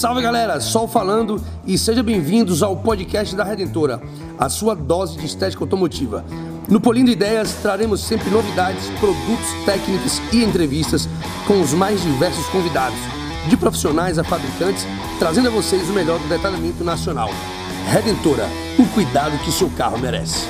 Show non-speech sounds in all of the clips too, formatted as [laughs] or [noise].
Salve galera, Sol falando e sejam bem-vindos ao podcast da Redentora, a sua dose de estética automotiva. No Polindo Ideias traremos sempre novidades, produtos, técnicas e entrevistas com os mais diversos convidados, de profissionais a fabricantes, trazendo a vocês o melhor do detalhamento nacional. Redentora, o cuidado que seu carro merece.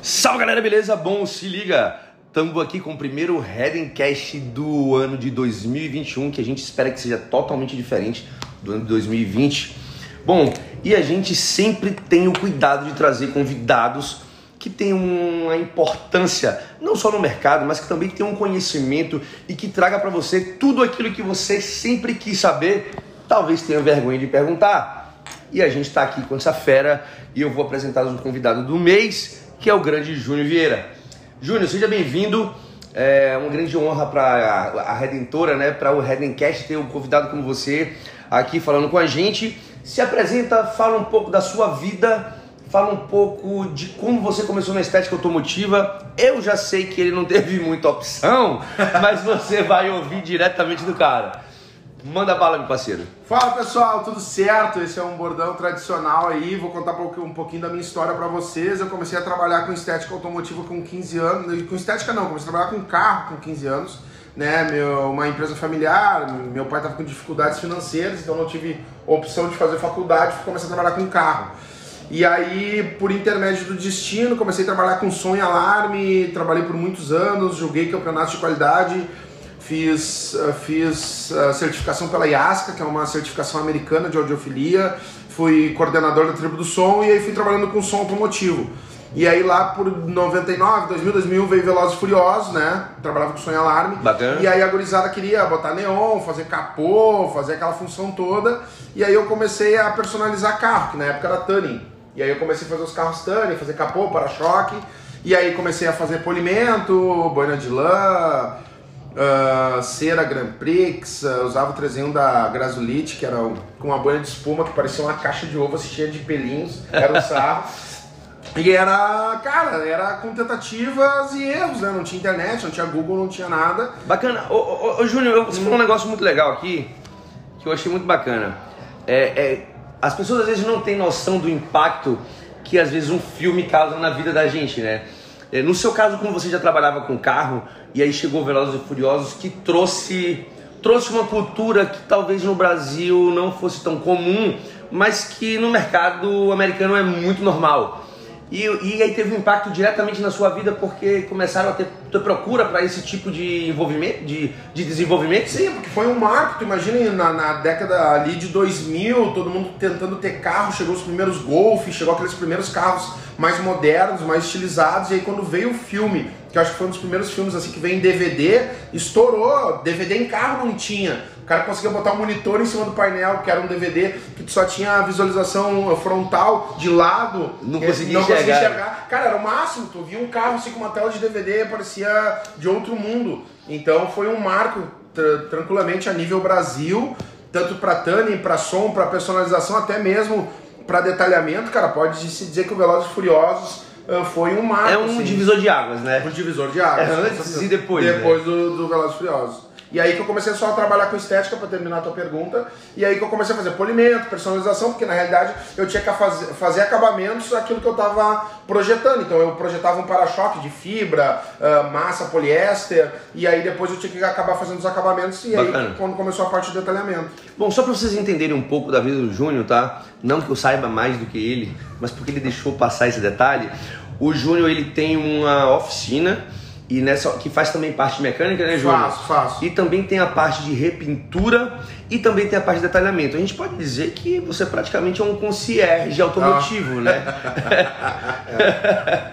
Salve galera, beleza? Bom, se liga! Estamos aqui com o primeiro Redencast do ano de 2021, que a gente espera que seja totalmente diferente do ano de 2020. Bom, e a gente sempre tem o cuidado de trazer convidados que têm uma importância, não só no mercado, mas que também tem um conhecimento e que traga para você tudo aquilo que você sempre quis saber, talvez tenha vergonha de perguntar. E a gente está aqui com essa fera e eu vou apresentar o convidado do mês, que é o grande Júnior Vieira. Júnior, seja bem-vindo. É uma grande honra para a, Redentora, né? Para o Redencast ter um convidado como você aqui falando com a gente. Se apresenta, fala um pouco da sua vida, fala um pouco de como você começou na estética automotiva. Eu já sei que ele não teve muita opção, [laughs] mas você vai ouvir diretamente do cara. Manda bala, meu parceiro. Fala pessoal, tudo certo? Esse é um bordão tradicional aí. Vou contar um pouquinho da minha história para vocês. Eu comecei a trabalhar com estética automotiva com 15 anos. Com estética não, comecei a trabalhar com carro com 15 anos. Né, meu, uma empresa familiar, meu pai estava com dificuldades financeiras, então não tive opção de fazer faculdade, comecei a trabalhar com carro. E aí, por intermédio do destino, comecei a trabalhar com som e alarme, trabalhei por muitos anos, joguei campeonatos de qualidade, fiz, uh, fiz uh, certificação pela IASCA, que é uma certificação americana de audiofilia, fui coordenador da tribo do som e aí fui trabalhando com som automotivo. E aí lá por 99, 2000, 2001 veio Velozes e Furiosos, né? Trabalhava com som e alarme. Bacana. E aí a gurizada queria botar neon, fazer capô, fazer aquela função toda. E aí eu comecei a personalizar carro, que na época era tuning. E aí eu comecei a fazer os carros tuning, fazer capô, para-choque. E aí comecei a fazer polimento, boina de lã, Uh, cera Grand Prix, uh, usava o trezinho da Grasulite, que era com uma banha de espuma que parecia uma caixa de ovo cheia de pelinhos, era um sarro. [laughs] e era, cara, era com tentativas e erros, né? Não tinha internet, não tinha Google, não tinha nada. Bacana. Ô, ô, ô Júnior, você hum. falou um negócio muito legal aqui, que eu achei muito bacana. É, é, as pessoas às vezes não têm noção do impacto que às vezes um filme causa na vida da gente, né? É, no seu caso, como você já trabalhava com carro, e aí chegou Velozes e Furiosos, que trouxe, trouxe uma cultura que talvez no Brasil não fosse tão comum, mas que no mercado americano é muito normal. E, e aí teve um impacto diretamente na sua vida porque começaram a ter, ter procura para esse tipo de envolvimento, de, de desenvolvimento? Sim, porque foi um marco. Tu imagina na, na década ali de 2000, todo mundo tentando ter carro, chegou os primeiros Golf, chegou aqueles primeiros carros mais modernos, mais estilizados. E aí quando veio o filme, que eu acho que foi um dos primeiros filmes assim que veio em DVD, estourou. DVD em carro não tinha. O cara conseguia botar um monitor em cima do painel, que era um DVD que só tinha a visualização frontal de lado. Não conseguia, não enxergar. conseguia enxergar. Cara, era o máximo. Tu via um carro assim com uma tela de DVD, parecia de outro mundo. Então foi um marco tra tranquilamente a nível Brasil, tanto para Tani, para som, para personalização, até mesmo para detalhamento. Cara, pode se dizer que o Velozes e Furiosos foi um marco. É um assim, divisor de águas, né? Um divisor de águas. É antes e depois. Depois né? do, do Velozes Furiosos. E aí que eu comecei só a trabalhar com estética para terminar a tua pergunta. E aí que eu comecei a fazer polimento, personalização, porque na realidade eu tinha que fazer, fazer acabamentos aquilo que eu estava projetando. Então eu projetava um para-choque de fibra, uh, massa, poliéster, e aí depois eu tinha que acabar fazendo os acabamentos e Bacana. aí quando começou a parte de detalhamento. Bom, só para vocês entenderem um pouco da vida do Júnior, tá? Não que eu saiba mais do que ele, mas porque ele deixou passar esse detalhe. O Júnior ele tem uma oficina e nessa que faz também parte mecânica, né, Júnior? Faço, faço. E também tem a parte de repintura e também tem a parte de detalhamento. A gente pode dizer que você praticamente é um concierge automotivo, ah. né? [laughs]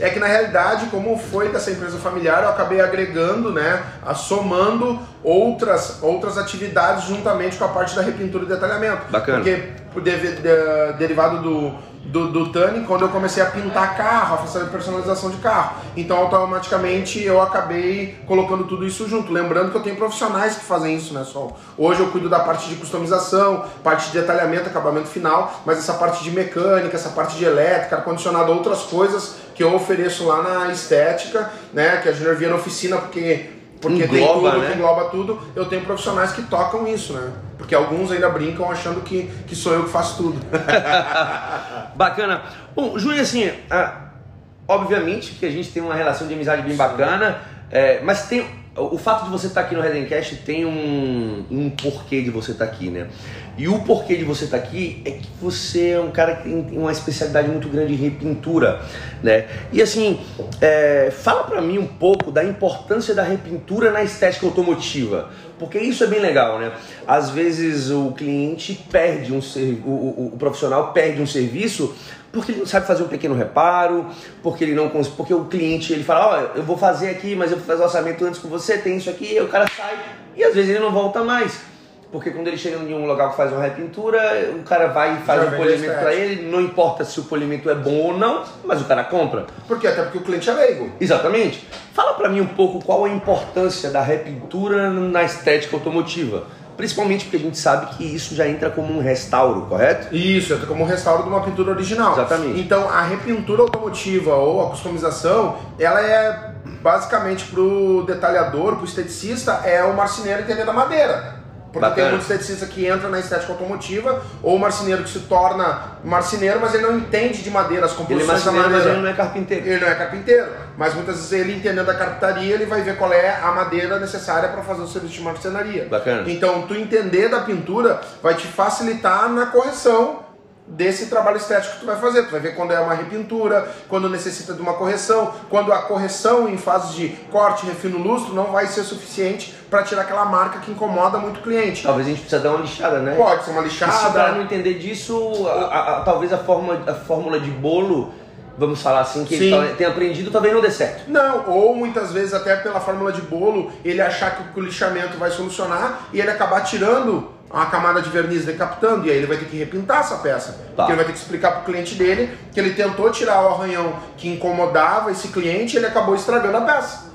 é que na realidade, como foi dessa empresa familiar, eu acabei agregando, né, somando outras, outras atividades juntamente com a parte da repintura e detalhamento. Bacana. Porque de, derivado do, do, do Tani, quando eu comecei a pintar carro, a fazer personalização de carro. Então automaticamente eu acabei colocando tudo isso junto. Lembrando que eu tenho profissionais que fazem isso, né, Sol? Hoje eu cuido da parte de customização, parte de detalhamento, acabamento final, mas essa parte de mecânica, essa parte de elétrica, ar-condicionado, outras coisas que eu ofereço lá na estética, né? Que a Junior via na oficina, porque porque engloba, tem tudo, né? engloba tudo, eu tenho profissionais que tocam isso, né? Porque alguns ainda brincam achando que, que sou eu que faço tudo. [laughs] bacana. Bom, Júnior, assim, ah, obviamente que a gente tem uma relação de amizade bem bacana, é, mas tem o fato de você estar aqui no Redencast tem um, um porquê de você estar aqui, né? E o porquê de você estar aqui é que você é um cara que tem uma especialidade muito grande em repintura, né? E assim, é, fala para mim um pouco da importância da repintura na estética automotiva, porque isso é bem legal, né? Às vezes o cliente perde um o, o, o profissional perde um serviço porque ele não sabe fazer um pequeno reparo, porque ele não porque o cliente ele fala, ó, oh, eu vou fazer aqui, mas eu vou fazer o orçamento antes com você, tem isso aqui, o cara sai e às vezes ele não volta mais. Porque quando ele chega em um local que faz uma repintura, o cara vai e faz Já um polimento para ele, não importa se o polimento é bom ou não, mas o cara compra. Porque até porque o cliente é leigo. Exatamente. Fala para mim um pouco qual a importância da repintura na estética automotiva. Principalmente porque a gente sabe que isso já entra como um restauro, correto? Isso, entra como um restauro de uma pintura original. Exatamente. Então a repintura automotiva ou a customização, ela é basicamente para o detalhador, para o esteticista, é o marceneiro entender da madeira. Porque Bacana. tem muito esteticista que entra na estética automotiva, ou marceneiro que se torna marceneiro, mas ele não entende de madeira, as composições ele é da madeira. Mas ele não é carpinteiro. Ele não é carpinteiro. Mas muitas vezes ele entendendo da carpintaria, ele vai ver qual é a madeira necessária para fazer o serviço de marcenaria. Bacana. Então, tu entender da pintura vai te facilitar na correção desse trabalho estético que tu vai fazer. Tu vai ver quando é uma repintura, quando necessita de uma correção, quando a correção em fase de corte, refino, lustro não vai ser suficiente para tirar aquela marca que incomoda muito o cliente. Talvez a gente precisa dar uma lixada, né? Pode ser uma lixada. E se o cara não entender disso, a, a, a, talvez a, forma, a fórmula de bolo vamos falar assim, que Sim. ele tem aprendido, talvez não dê certo. Não, ou muitas vezes até pela fórmula de bolo, ele achar que o lixamento vai solucionar e ele acabar tirando uma camada de verniz decapitando, e aí ele vai ter que repintar essa peça. Tá. Porque ele vai ter que explicar para o cliente dele que ele tentou tirar o arranhão que incomodava esse cliente e ele acabou estragando a peça.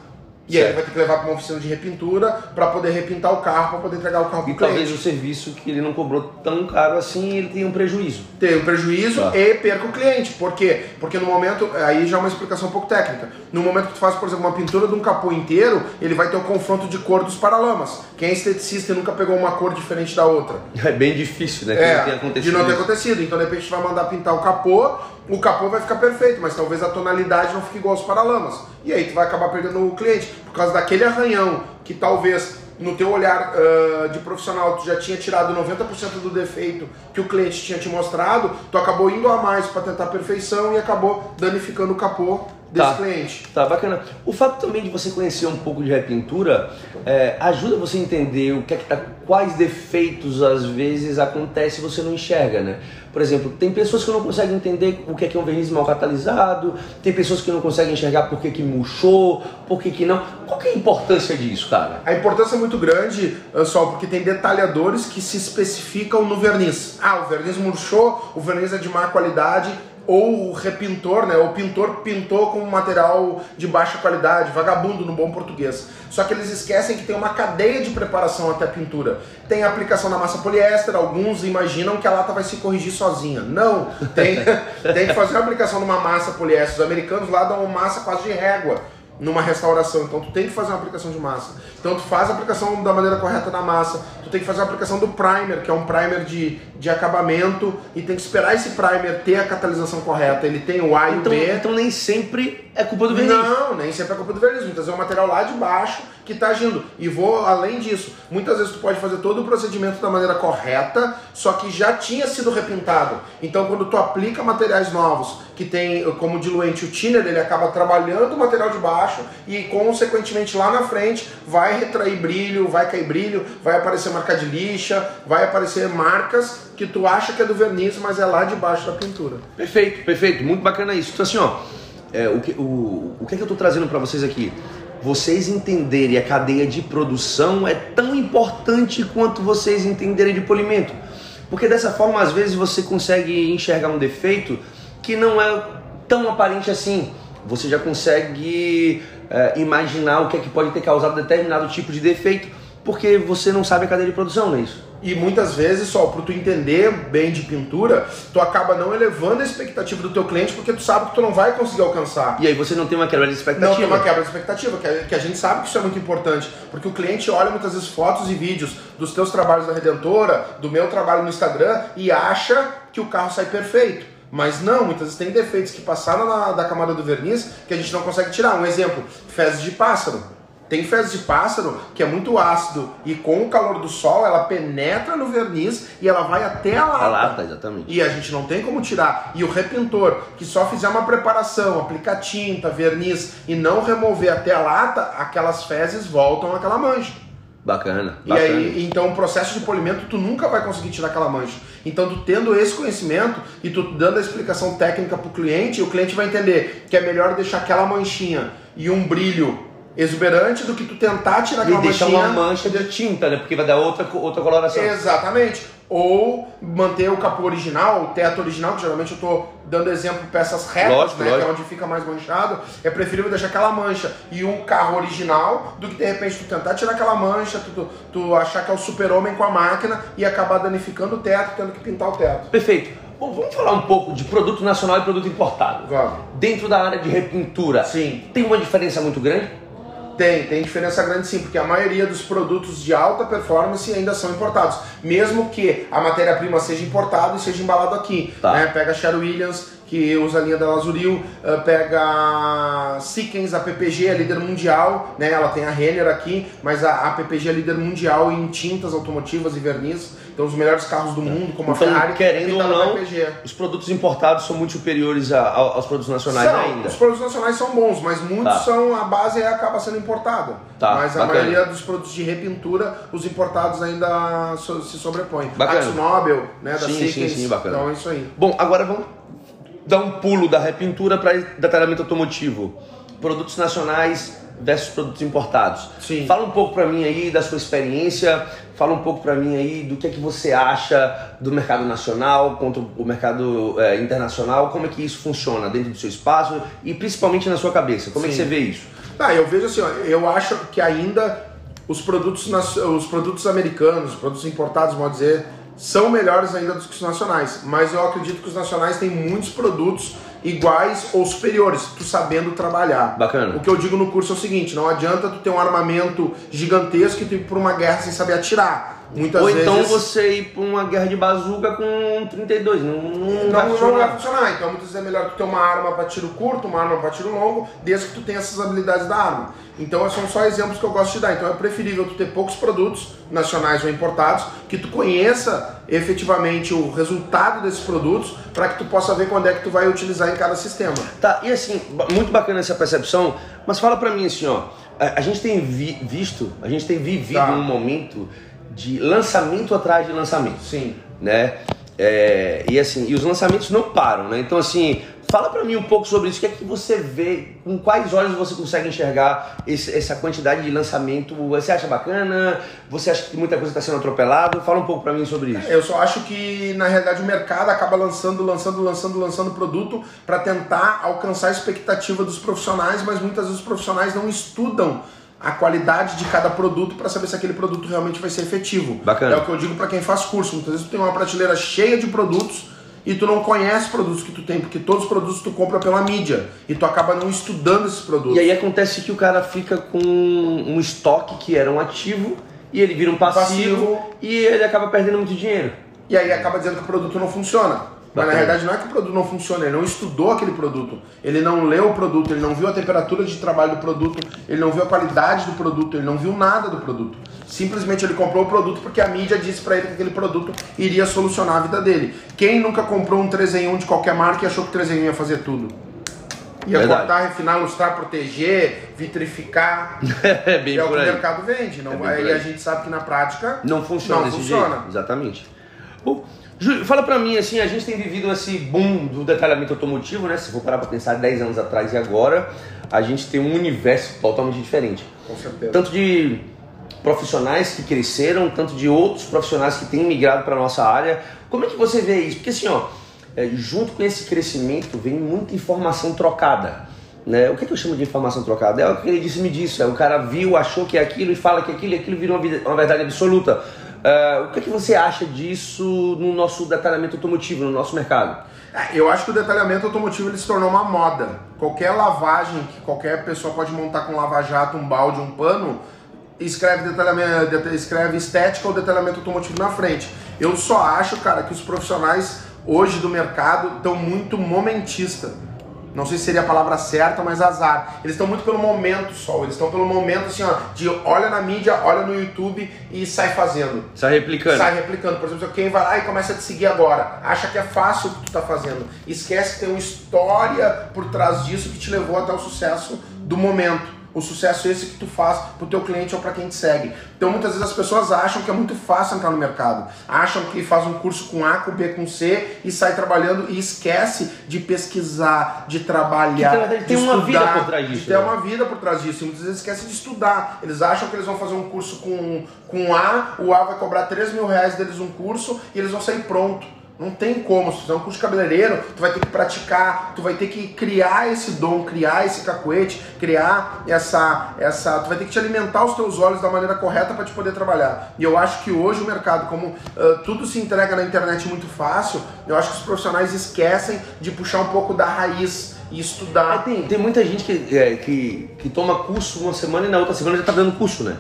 E certo. aí ele vai ter que levar para uma oficina de repintura para poder repintar o carro, para poder entregar o carro para o cliente. E talvez o serviço que ele não cobrou tão caro assim, ele tenha um prejuízo. Tem um prejuízo tá. e perca o cliente. Por quê? Porque no momento, aí já é uma explicação um pouco técnica. No momento que tu faz, por exemplo, uma pintura de um capô inteiro, ele vai ter o confronto de cor dos paralamas. Quem é esteticista e nunca pegou uma cor diferente da outra. [laughs] É bem difícil, né? É, não acontecido de não ter acontecido. Então, de repente, vai mandar pintar o capô, o capô vai ficar perfeito, mas talvez a tonalidade não fique igual aos paralamas. E aí tu vai acabar perdendo o cliente por causa daquele arranhão que talvez no teu olhar uh, de profissional tu já tinha tirado 90% do defeito que o cliente tinha te mostrado, tu acabou indo a mais para tentar perfeição e acabou danificando o capô desse tá. cliente. Tá, bacana. O fato também de você conhecer um pouco de repintura é, ajuda você a entender o que é que tá, quais defeitos às vezes acontece e você não enxerga, né? Por exemplo, tem pessoas que não conseguem entender o que é, que é um verniz mal catalisado, tem pessoas que não conseguem enxergar por que, que murchou, por que, que não. Qual que é a importância disso, cara? A importância é muito grande, só porque tem detalhadores que se especificam no verniz. Ah, o verniz murchou, o verniz é de má qualidade, ou o repintor, né, o pintor pintou com material de baixa qualidade, vagabundo no bom português. Só que eles esquecem que tem uma cadeia de preparação até a pintura. Tem a aplicação na massa poliéster, alguns imaginam que a lata vai se corrigir sozinha. Não, tem, [laughs] tem que fazer a aplicação numa massa poliéster. Os americanos lá dão uma massa quase de régua numa restauração. Então tu tem que fazer uma aplicação de massa. Então tu faz a aplicação da maneira correta na massa. Tu tem que fazer a aplicação do primer, que é um primer de, de acabamento, e tem que esperar esse primer ter a catalisação correta. Ele tem o A e então, o B. Então nem sempre é culpa do verniz. Não, nem sempre é culpa do verniz. Muitas vezes é o material lá de baixo que está agindo. E vou além disso. Muitas vezes tu pode fazer todo o procedimento da maneira correta, só que já tinha sido repintado. Então quando tu aplica materiais novos, que tem como diluente o thinner, ele acaba trabalhando o material de baixo e consequentemente lá na frente vai retrair brilho, vai cair brilho, vai aparecer marca de lixa, vai aparecer marcas que tu acha que é do verniz, mas é lá de baixo da pintura. Perfeito, perfeito. Muito bacana isso. Então assim, ó, é, o, que, o, o que, é que eu estou trazendo para vocês aqui? Vocês entenderem a cadeia de produção é tão importante quanto vocês entenderem de polimento. Porque dessa forma, às vezes, você consegue enxergar um defeito que não é tão aparente assim. Você já consegue é, imaginar o que é que pode ter causado determinado tipo de defeito, porque você não sabe a cadeia de produção, não é isso? E muitas vezes, só para tu entender bem de pintura, tu acaba não elevando a expectativa do teu cliente porque tu sabe que tu não vai conseguir alcançar. E aí você não tem uma quebra de expectativa. Não tem uma quebra de expectativa, que a, que a gente sabe que isso é muito importante, porque o cliente olha muitas vezes fotos e vídeos dos teus trabalhos da Redentora, do meu trabalho no Instagram e acha que o carro sai perfeito. Mas não, muitas vezes tem defeitos que passaram na, da camada do verniz que a gente não consegue tirar. Um exemplo, fezes de pássaro. Tem fezes de pássaro que é muito ácido e com o calor do sol ela penetra no verniz e ela vai até a lata. A lata, exatamente. E a gente não tem como tirar. E o repintor que só fizer uma preparação, aplicar tinta, verniz e não remover até a lata, aquelas fezes voltam àquela mancha. Bacana, E bacana. aí, então o processo de polimento tu nunca vai conseguir tirar aquela mancha. Então tu tendo esse conhecimento e tu dando a explicação técnica pro cliente, o cliente vai entender que é melhor deixar aquela manchinha e um brilho exuberante do que tu tentar tirar E aquela deixar manchinha. uma mancha de tinta, né? Porque vai dar outra, outra coloração. Exatamente. Ou manter o capô original, o teto original, que geralmente eu tô dando exemplo peças retas, Lógico, né? Que é lógico. onde fica mais manchado. É preferível deixar aquela mancha e um carro original do que de repente tu tentar tirar aquela mancha, tu, tu, tu achar que é o super-homem com a máquina e acabar danificando o teto, tendo que pintar o teto. Perfeito. Bom, vamos falar um pouco de produto nacional e produto importado. Vamos. Dentro da área de repintura, Sim. tem uma diferença muito grande? Tem, tem diferença grande sim, porque a maioria dos produtos de alta performance ainda são importados. Mesmo que a matéria-prima seja importada e seja embalado aqui. Tá. Né? Pega a Sher Williams, que usa a linha da Lazuril, eh, pega a Sikkens, a PPG, a líder mundial, né? ela tem a Renner aqui, mas a, a PPG é líder mundial em tintas automotivas e verniz. Então os melhores carros do mundo, como Então, a Ferrari, querendo ou não. Os produtos importados são muito superiores a- a- aos produtos nacionais São, ainda. Os produtos nacionais são bons, mas muitos Tá. são a base acaba sendo importada. Tá, mas a bacana. maioria dos produtos de repintura, os importados ainda so- se sobrepõem. Bacana. Axo Nobel, né, da Sim, sim, Sikkens. sim, bacana. Então é isso aí. Bom, agora vamos dar um pulo da repintura para detalhamento automotivo. Produtos nacionais versus produtos importados. Sim. Fala um pouco para mim aí da sua experiência, fala um pouco para mim aí do que é que você acha do mercado nacional contra o mercado eh, internacional, como é que isso funciona dentro do seu espaço e principalmente na sua cabeça. Como é que Sim. você vê isso? Tá, eu vejo assim, ó, eu acho que ainda os produtos, os produtos americanos, os produtos importados, vamos dizer, são melhores ainda do que os nacionais. Mas eu acredito que os nacionais têm muitos produtos iguais ou superiores, tu sabendo trabalhar. Bacana. O que eu digo no curso é o seguinte, não adianta tu ter um armamento gigantesco e tu ir por uma guerra sem saber atirar. Muitas Ou vezes... então você ir para uma guerra de bazuca com 32, não, não, vai Não, não funcionar. vai funcionar. Então muitas vezes é melhor tu ter uma arma para tiro curto, uma arma para tiro longo, desde que tu tenha essas habilidades da arma. Então são só exemplos que eu gosto de dar. Então é preferível tu ter poucos produtos, nacionais ou importados, que tu conheça efetivamente o resultado desses produtos, para que tu possa ver quando é que tu vai utilizar em cada sistema. Tá, e assim, muito bacana essa percepção, mas fala pra mim assim, ó, a, a gente tem vi- visto, a gente tem vivido Tá. um momento de lançamento atrás de lançamento, Sim. né? É, e assim, e os lançamentos não param, né? Então assim, fala pra mim um pouco sobre isso, o que é que você vê, com quais olhos você consegue enxergar esse- essa quantidade de lançamento, você acha bacana? Você acha que muita coisa está sendo atropelado? Fala um pouco pra mim sobre isso. Eu só acho que na realidade o mercado acaba lançando, lançando, lançando, lançando produto para tentar alcançar a expectativa dos profissionais, mas muitas vezes os profissionais não estudam a qualidade de cada produto para saber se aquele produto realmente vai ser efetivo. Bacana. É o que eu digo para quem faz curso. Muitas vezes tu tem uma prateleira cheia de produtos e tu não conhece os produtos que tu tem, porque todos os produtos tu compra pela mídia e tu acaba não estudando esses produtos. E aí acontece que o cara fica com um estoque que era um ativo e ele vira um passivo, Passivo. e ele acaba perdendo muito dinheiro. E aí acaba dizendo que o produto não funciona. Mas na verdade não é que o produto não funciona, ele não estudou aquele produto, ele não leu o produto, ele não viu a temperatura de trabalho do produto, ele não viu a qualidade do produto, ele não viu nada do produto. Simplesmente ele comprou o produto porque a mídia disse pra ele que aquele produto iria solucionar a vida dele. Quem nunca comprou um 3 em 1 de qualquer marca e achou que o 3 em 1 ia fazer tudo? Ia Verdade. cortar, refinar, lustrar, proteger, vitrificar. [laughs] é bem é o por que o aí. mercado vende. Não, É por aí aí. a gente sabe que na prática Não funciona Não funciona. jeito. Exatamente. Bom, Júlio, fala pra mim assim, a gente tem vivido esse boom do detalhamento automotivo, né? Se for parar pra pensar 10 anos atrás e agora, a gente tem um universo totalmente diferente. Com certeza. Tanto de profissionais que cresceram, tanto de outros profissionais que têm migrado para nossa área. Como é que você vê isso? Porque assim, ó, é, junto com esse crescimento vem muita informação trocada. Né? O que, é que eu chamo de informação trocada? É o que ele disse me disse. É, o cara viu, achou que é aquilo e fala que aquilo e aquilo virou uma, uma verdade absoluta. Uh, o que, é que você acha disso no nosso detalhamento automotivo, no nosso mercado? É, eu acho que o detalhamento automotivo ele se tornou uma moda. Qualquer lavagem que qualquer pessoa pode montar com lava-jato, um balde, um pano, escreve, detalhamento, escreve estética ou detalhamento automotivo na frente. Eu só acho, cara, que os profissionais hoje do mercado estão muito momentista. Não sei se seria a palavra certa, mas azar. Eles estão muito pelo momento só. Eles estão pelo momento assim, ó, de olha na mídia, olha no YouTube e sai fazendo. Sai replicando. Sai replicando. Por exemplo, quem vai lá e começa a te seguir agora, acha que é fácil o que tu está fazendo. Esquece que tem uma história por trás disso que te levou até o sucesso do momento o sucesso esse que tu faz pro teu cliente ou para quem te segue. Então muitas vezes as pessoas acham que é muito fácil entrar no mercado, acham que faz um curso com A, com B, com C e sai trabalhando e esquece de pesquisar, de trabalhar, que, de tem estudar, uma vida por trás disso. De ter né? uma vida por trás disso. E muitas vezes esquece de estudar. Eles acham que eles vão fazer um curso com, com A, o A vai cobrar 3 mil reais deles um curso e eles vão sair pronto. Não tem como, fizer um curso cabeleireiro, tu vai ter que praticar, tu vai ter que criar esse dom, criar esse cacuete, criar essa, essa, tu vai ter que te alimentar os teus olhos da maneira correta para te poder trabalhar. E eu acho que hoje o mercado, como uh, tudo se entrega na internet muito fácil, eu acho que os profissionais esquecem de puxar um pouco da raiz e estudar. É, tem, tem muita gente que, é, que, que toma curso uma semana e na outra semana já está dando curso, né?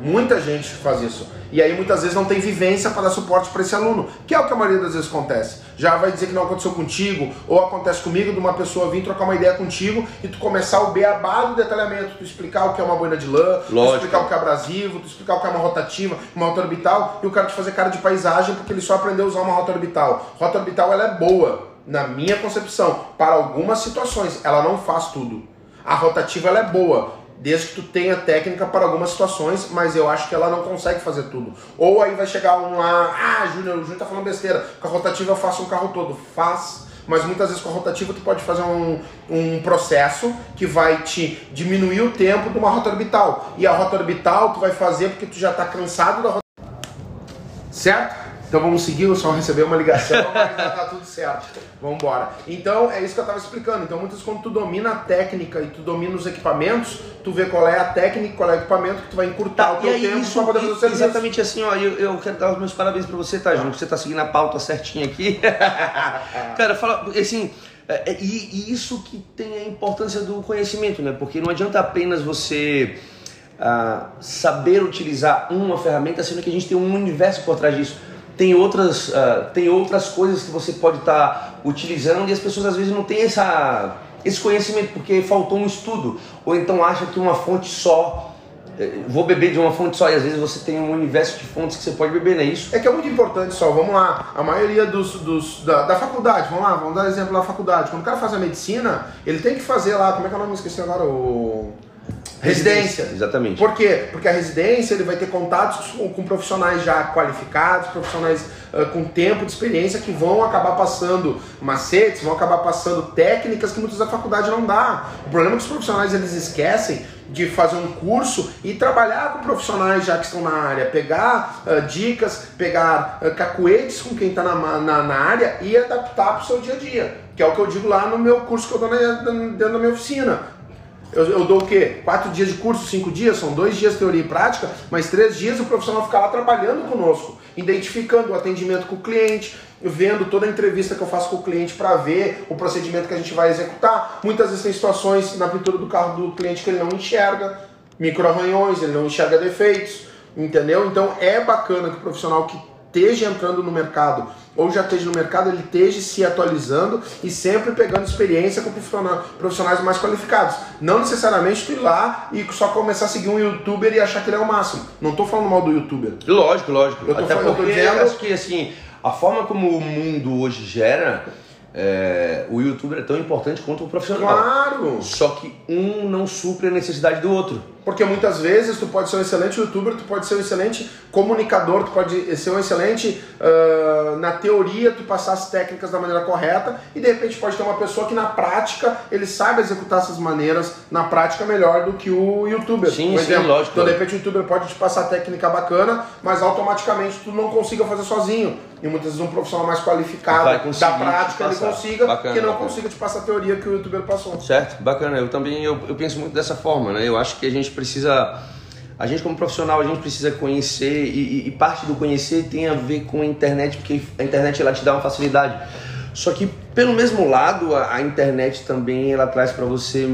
Muita gente faz isso. E aí muitas vezes não tem vivência para dar suporte para esse aluno, que é o que a maioria das vezes acontece. Já vai dizer que não aconteceu contigo, ou acontece comigo de uma pessoa vir trocar uma ideia contigo e tu começar o beabá do detalhamento, tu explicar o que é uma boina de lã, tu explicar o que é abrasivo, tu explicar o que é uma rotativa, uma rota orbital, e o cara te fazer cara de paisagem porque ele só aprendeu a usar uma rota orbital. Rota orbital ela é boa, na minha concepção, para algumas situações, ela não faz tudo. A rotativa ela é boa, desde que tu tenha técnica para algumas situações, mas eu acho que ela não consegue fazer tudo. Ou aí vai chegar um lá, ah, Júnior, o Júnior tá falando besteira, com a rotativa eu faço um carro todo. Faz, mas muitas vezes com a rotativa tu pode fazer um, um processo que vai te diminuir o tempo de uma rota orbital. E a rota orbital tu vai fazer porque tu já está cansado da rota. Certo? Então vamos seguir, eu só receber uma ligação, [laughs] mas já tá tudo certo. Vamos embora. Então é isso que eu estava explicando. Então muitas vezes quando tu domina a técnica e tu domina os equipamentos, tu vê qual é a técnica, qual é o equipamento que tu vai encurtar tá, o teu aí, tempo para poder fazer o serviço. Exatamente assim, ó, eu, eu quero dar os meus parabéns para você, tá, Júnior? Você tá seguindo a pauta certinha aqui. [laughs] Cara, fala, assim, é, é, e, e, isso que tem a importância do conhecimento, né? Porque não adianta apenas você ah, saber utilizar uma ferramenta, sendo que a gente tem um universo por trás disso tem outras, uh, tem outras coisas que você pode estar tá utilizando e as pessoas às vezes não têm essa, esse conhecimento porque faltou um estudo. Ou então acha que uma fonte só eh, vou beber de uma fonte só e às vezes você tem um universo de fontes que você pode beber, não é isso? É que é muito importante só, vamos lá, a maioria dos, dos da, da, faculdade, vamos lá, vamos dar exemplo da faculdade, quando o cara faz a medicina, ele tem que fazer lá, como é que é o nome, esqueci agora, o... Residência. Exatamente. Por quê? Porque a residência ele vai ter contatos com, com profissionais já qualificados, profissionais uh, com tempo de experiência que vão acabar passando macetes, vão acabar passando técnicas que muitas da faculdade não dá. O problema é que os profissionais eles esquecem de fazer um curso e trabalhar com profissionais já que estão na área, pegar uh, dicas, pegar uh, cacuetes com quem está na, na, na, área e adaptar para o seu dia a dia. Que é o que eu digo lá no meu curso que eu dou na, dentro da minha oficina. Eu, eu, dou o quê? Quatro dias de curso, cinco dias? São dois dias teoria e prática, mas três dias o profissional fica lá trabalhando conosco, identificando o atendimento com o cliente, vendo toda a entrevista que eu faço com o cliente para ver o procedimento que a gente vai executar. Muitas vezes tem situações na pintura do carro do cliente que ele não enxerga, micro-arranhões, ele não enxerga defeitos, entendeu? Então é bacana que o profissional que esteja entrando no mercado ou já esteja no mercado, ele esteja se atualizando e sempre pegando experiência com profissionais mais qualificados. Não necessariamente tu ir lá e só começar a seguir um youtuber e achar que ele é o máximo. Não estou falando mal do youtuber. Lógico, lógico. Eu tô Até falando, porque eu tô dizendo... acho que assim, a forma como o mundo hoje gera é, o youtuber é tão importante quanto o profissional. Claro! Só que um não supre a necessidade do outro. Porque muitas vezes tu pode ser um excelente youtuber, tu pode ser um excelente comunicador, tu pode ser um excelente, uh, na teoria, tu passar as técnicas da maneira correta e de repente pode ter uma pessoa que na prática ele sabe executar essas maneiras na prática melhor do que o youtuber. Sim, sim, lógico. Então de repente o youtuber pode te passar técnica bacana, mas automaticamente tu não consiga fazer sozinho. E muitas vezes um profissional mais qualificado da prática ele consiga, bacana, que não bacana. consiga te passar a teoria que o youtuber passou. Certo, bacana. Eu também eu, eu penso muito dessa forma, né? Eu acho que a gente precisa a gente como profissional a gente precisa conhecer e, e, parte do conhecer tem a ver com a internet porque a internet ela te dá uma facilidade. Só que pelo mesmo lado a, a internet também ela traz para você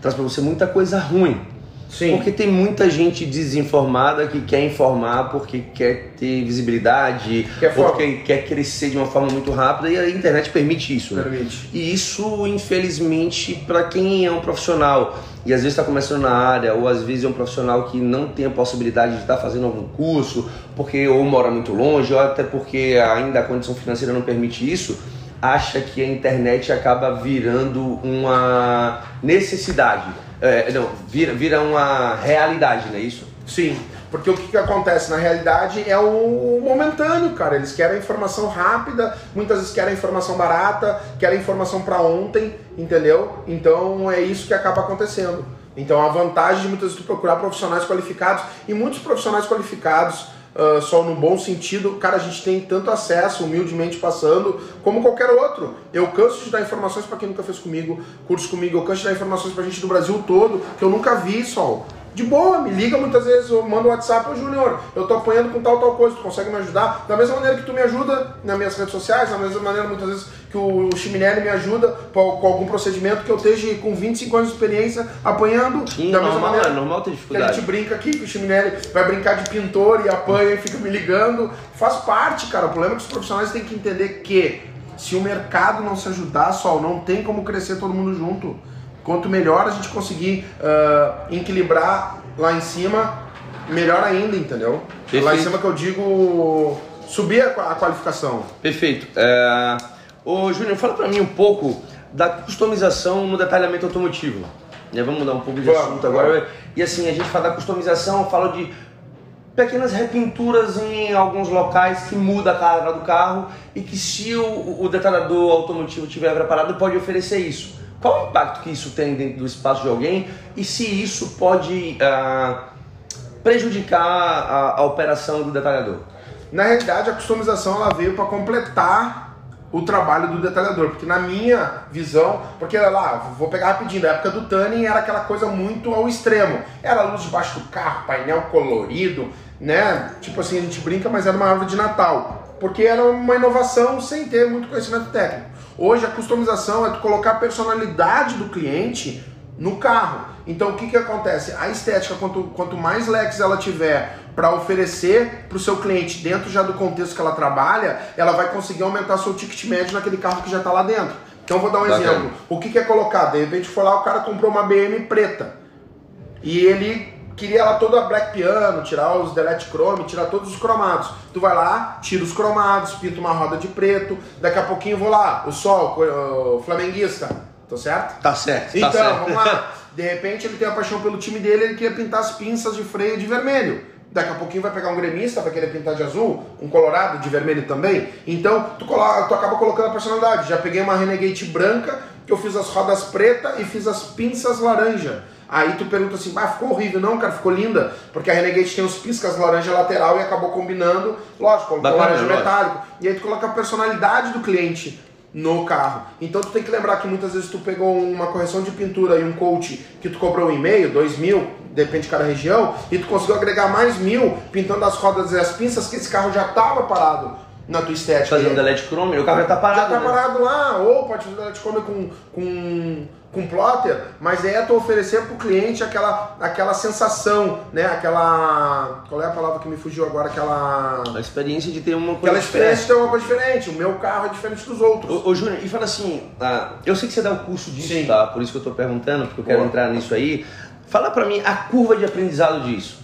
traz para você muita coisa ruim Sim. Porque tem muita gente desinformada que quer informar porque quer ter visibilidade, quer porque forma. quer crescer de uma forma muito rápida e a internet permite isso. Né? Permite. E isso, infelizmente, para quem é um profissional e às vezes está começando na área, ou às vezes é um profissional que não tem a possibilidade de estar tá fazendo algum curso, porque ou mora muito longe, ou até porque ainda a condição financeira não permite isso, acha que a internet acaba virando uma necessidade é, não, vira, vira uma realidade, não é isso? Sim, porque o que, que acontece na realidade é o momentâneo, cara. Eles querem informação rápida, muitas vezes querem informação barata, querem informação para ontem, entendeu? Então é isso que acaba acontecendo. Então a vantagem de muitas vezes tu procurar profissionais qualificados e muitos profissionais qualificados uh, só no bom sentido, cara, a gente tem tanto acesso, humildemente passando, como qualquer outro. Eu canso de dar informações para quem nunca fez comigo, curso comigo, eu canso de dar informações pra gente do Brasil todo, que eu nunca vi, Sol de boa, me liga muitas vezes, eu mando um WhatsApp, ô Júnior, eu tô apanhando com tal, tal coisa, tu consegue me ajudar? Da mesma maneira que tu me ajuda nas minhas redes sociais, da mesma maneira muitas vezes que o Chiminelli me ajuda com algum procedimento que eu esteja com 25 anos de experiência apanhando. Sim, da mesma normal, maneira, é normal ter dificuldade. Que a gente brinca aqui, que o Chiminelli vai brincar de pintor e apanha e fica me ligando. Faz parte, cara. O problema é que os profissionais têm que entender que se o mercado não se ajudar, só não tem como crescer todo mundo junto. Quanto melhor a gente conseguir uh, equilibrar lá em cima, melhor ainda, entendeu? Perfeito. Lá em cima que eu digo subir a, qualificação. Perfeito. É... Ô Júnior, fala para mim um pouco da customização no detalhamento automotivo. Né? Vamos mudar um pouco de assunto agora. E assim, a gente fala da customização, fala de pequenas repinturas em alguns locais que muda a cara do carro e que se o, o detalhador automotivo tiver preparado pode oferecer isso. Qual o impacto que isso tem dentro do espaço de alguém e se isso pode uh, prejudicar a, a, operação do detalhador? Na realidade, a customização ela veio para completar o trabalho do detalhador, porque na minha visão, porque lá, vou pegar rapidinho, da época do Tanning era aquela coisa muito ao extremo. Era luz debaixo do carro, painel colorido, né? Tipo assim, a gente brinca, mas era uma árvore de Natal. Porque era uma inovação sem ter muito conhecimento técnico. Hoje a customização é tu colocar a personalidade do cliente no carro. Então o que, que acontece? A estética, quanto, quanto mais leques ela tiver para oferecer para o seu cliente dentro já do contexto que ela trabalha, ela vai conseguir aumentar seu ticket médio naquele carro que já está lá dentro. Então vou dar um Bacana. exemplo. O que, que é colocar? De repente foi lá, o cara comprou uma BM preta. E ele queria ela toda black piano, tirar os delete chrome, tirar todos os cromados. Tu vai lá, tira os cromados, pinta uma roda de preto, daqui a pouquinho vou lá, o sol, o flamenguista, tô certo? Tá certo. Tá então, tá certo. vamos lá. De repente ele tem a paixão pelo time dele, ele queria pintar as pinças de freio de vermelho. Daqui a pouquinho vai pegar um gremista, vai querer pintar de azul, um colorado de vermelho também. Então, tu, coloca, tu acaba colocando a personalidade. Já peguei uma Renegade branca, que eu fiz as rodas preta e fiz as pinças laranja. Aí tu pergunta assim, ah, ficou horrível. Não, cara, ficou linda. Porque a Renegade tem os piscas laranja lateral e acabou combinando, lógico, com laranja metálico. E aí tu coloca a personalidade do cliente no carro. Então tu tem que lembrar que muitas vezes tu pegou uma correção de pintura e um coach que tu cobrou um e meio, dois mil, depende de cada região, e tu conseguiu agregar mais mil pintando as rodas e as pinças que esse carro já estava parado na tua estética. Fazendo LED chrome, o carro já tá parado. Já tá né? parado lá, ou pode fazer LED chrome com, com com plotter, mas é tu oferecer para o cliente aquela, aquela sensação, né? Aquela. Qual é a palavra que me fugiu agora? Aquela. A experiência de ter uma coisa Aquela experiência de ter uma coisa diferente. O meu carro é diferente dos outros. Ô, ô Júnior, e fala assim, ah, eu sei que você dá o curso disso, Sim. tá? Por isso que eu estou perguntando, porque eu quero Boa. entrar nisso aí. Fala para mim a curva de aprendizado disso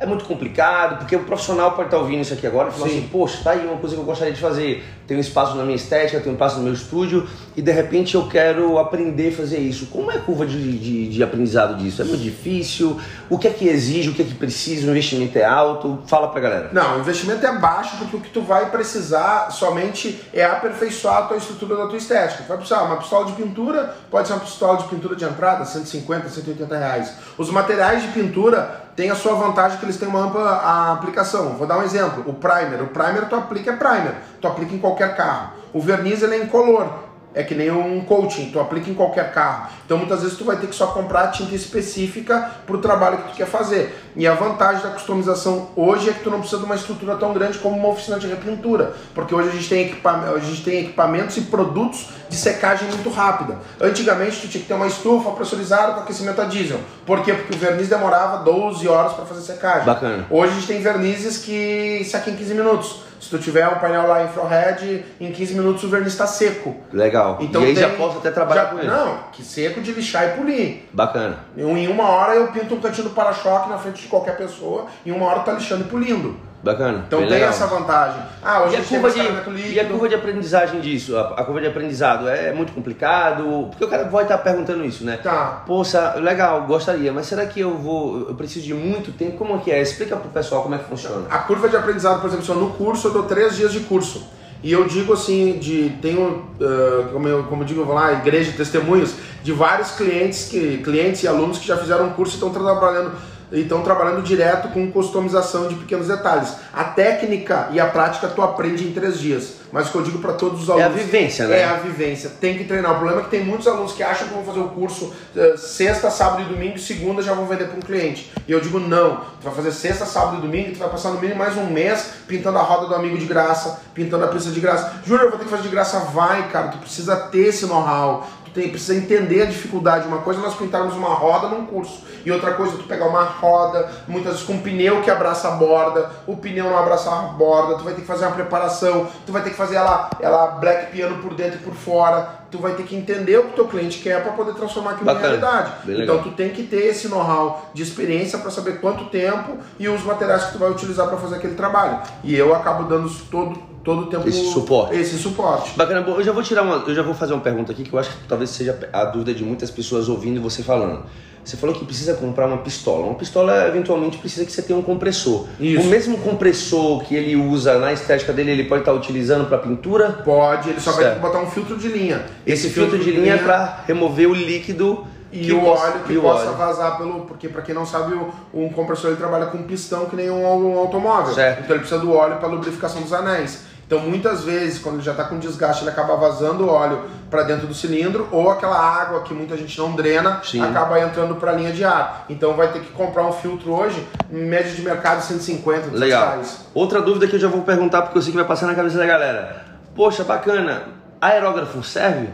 é muito complicado, porque o profissional pode estar ouvindo isso aqui agora e falar assim, poxa, tá aí uma coisa que eu gostaria de fazer. Tenho um espaço na minha estética, tenho um espaço no meu estúdio e de repente eu quero aprender a fazer isso. Como é a curva de, de, de aprendizado disso? É muito difícil? O que é que exige? O que é que precisa? O investimento é alto? Fala pra galera. Não, o investimento é baixo porque o que tu vai precisar somente é aperfeiçoar a tua estrutura da tua estética. Tu vai precisar uma pistola de pintura, pode ser uma pistola de pintura de entrada, 150, 180 reais. Os materiais de pintura tem a sua vantagem que eles têm uma ampla aplicação. Vou dar um exemplo, o primer. O primer tu aplica é primer, tu aplica em qualquer carro. O verniz ele é incolor. É que nem um coaching, tu aplica em qualquer carro. Então muitas vezes tu vai ter que só comprar a tinta específica para o trabalho que tu quer fazer. E a vantagem da customização hoje é que tu não precisa de uma estrutura tão grande como uma oficina de repintura, porque hoje a gente tem, equipamentos, a gente tem equipamentos e produtos de secagem muito rápida. Antigamente tu tinha que ter uma estufa pressurizada com aquecimento a diesel. Por quê? Porque o verniz demorava 12 horas para fazer secagem. Bacana. Hoje a gente tem vernizes que secam em 15 minutos. Se tu tiver um painel lá infrared, em 15 minutos o verniz está seco. Legal. Então e aí tem- já posso até trabalhar já- com ele. Não, que seco de lixar e polir. Bacana. Em uma hora eu pinto um cantinho do para-choque na frente de qualquer pessoa, em uma hora tá lixando e polindo. Bacana. Então tem legal. essa vantagem. Ah, hoje E a curva de, e a curva de aprendizagem disso? A, a curva de aprendizado é muito complicado? Porque o cara vai estar perguntando isso, né? Tá. Poxa, legal, gostaria, mas será que eu vou. Eu preciso de muito tempo? Como é que é? Explica pro pessoal como é que funciona. A curva de aprendizado, por exemplo, se eu no curso eu dou três dias de curso. E eu digo assim, de tenho, ah, como, eu, como eu digo, eu vou lá, igreja de testemunhos, de vários clientes, que, clientes e alunos que já fizeram um curso e estão trabalhando e estão trabalhando direto com customização de pequenos detalhes. A técnica e a prática tu aprende em três dias. Mas o que eu digo para todos os É a alunos vivência, né? É a vivência. Tem que treinar. O problema é que tem muitos alunos que acham que vão fazer o curso eh, sexta, sábado e domingo, e segunda já vão vender para um cliente. E eu digo não. Tu vai fazer sexta, sábado e domingo, e tu vai passar no mínimo mais um mês pintando a roda do amigo de graça, pintando a pista de graça. Júnior, eu vou ter que fazer de graça. Vai, cara. Tu precisa ter esse know-how. Tem, precisa entender a dificuldade. Uma coisa é nós pintarmos uma roda num curso. E outra coisa é tu pegar uma roda, muitas vezes com um pneu que abraça a borda, o pneu não abraça a borda, tu vai ter que fazer uma preparação, tu vai ter que fazer ela, ela black piano por dentro e por fora, tu vai ter que entender o que o teu cliente quer para poder transformar aquilo Bacana. em realidade. Então tu tem que ter esse know-how de experiência para saber quanto tempo e os materiais que tu vai utilizar para fazer aquele trabalho. E eu acabo dando todo todo o tempo Esse suporte. Esse suporte. Bacana, bom, eu já vou tirar uma, eu já vou fazer uma pergunta aqui que eu acho que talvez seja a dúvida de muitas pessoas ouvindo você falando. Você falou que precisa comprar uma pistola. Uma pistola eventualmente precisa que você tenha um compressor. Isso. O mesmo compressor que ele usa na estética dele, ele pode estar utilizando para pintura. Pode, ele só vai Certo. ter que botar um filtro de linha. Esse, filtro, de linha é para remover o líquido E o possa- óleo que possa óleo. vazar pelo. Porque, pra quem não sabe, um compressor ele trabalha com pistão que nem um, um automóvel. Certo. Então ele precisa do óleo para lubrificação dos anéis. Então muitas vezes, quando ele já está com desgaste, ele acaba vazando o óleo para dentro do cilindro ou aquela água que muita gente não drena Sim. acaba entrando para a linha de ar. Então vai ter que comprar um filtro hoje, em média de mercado 150, 200 Legal. reais. Outra dúvida que eu já vou perguntar porque eu sei que vai passar na cabeça da galera. Poxa, bacana. Aerógrafo serve?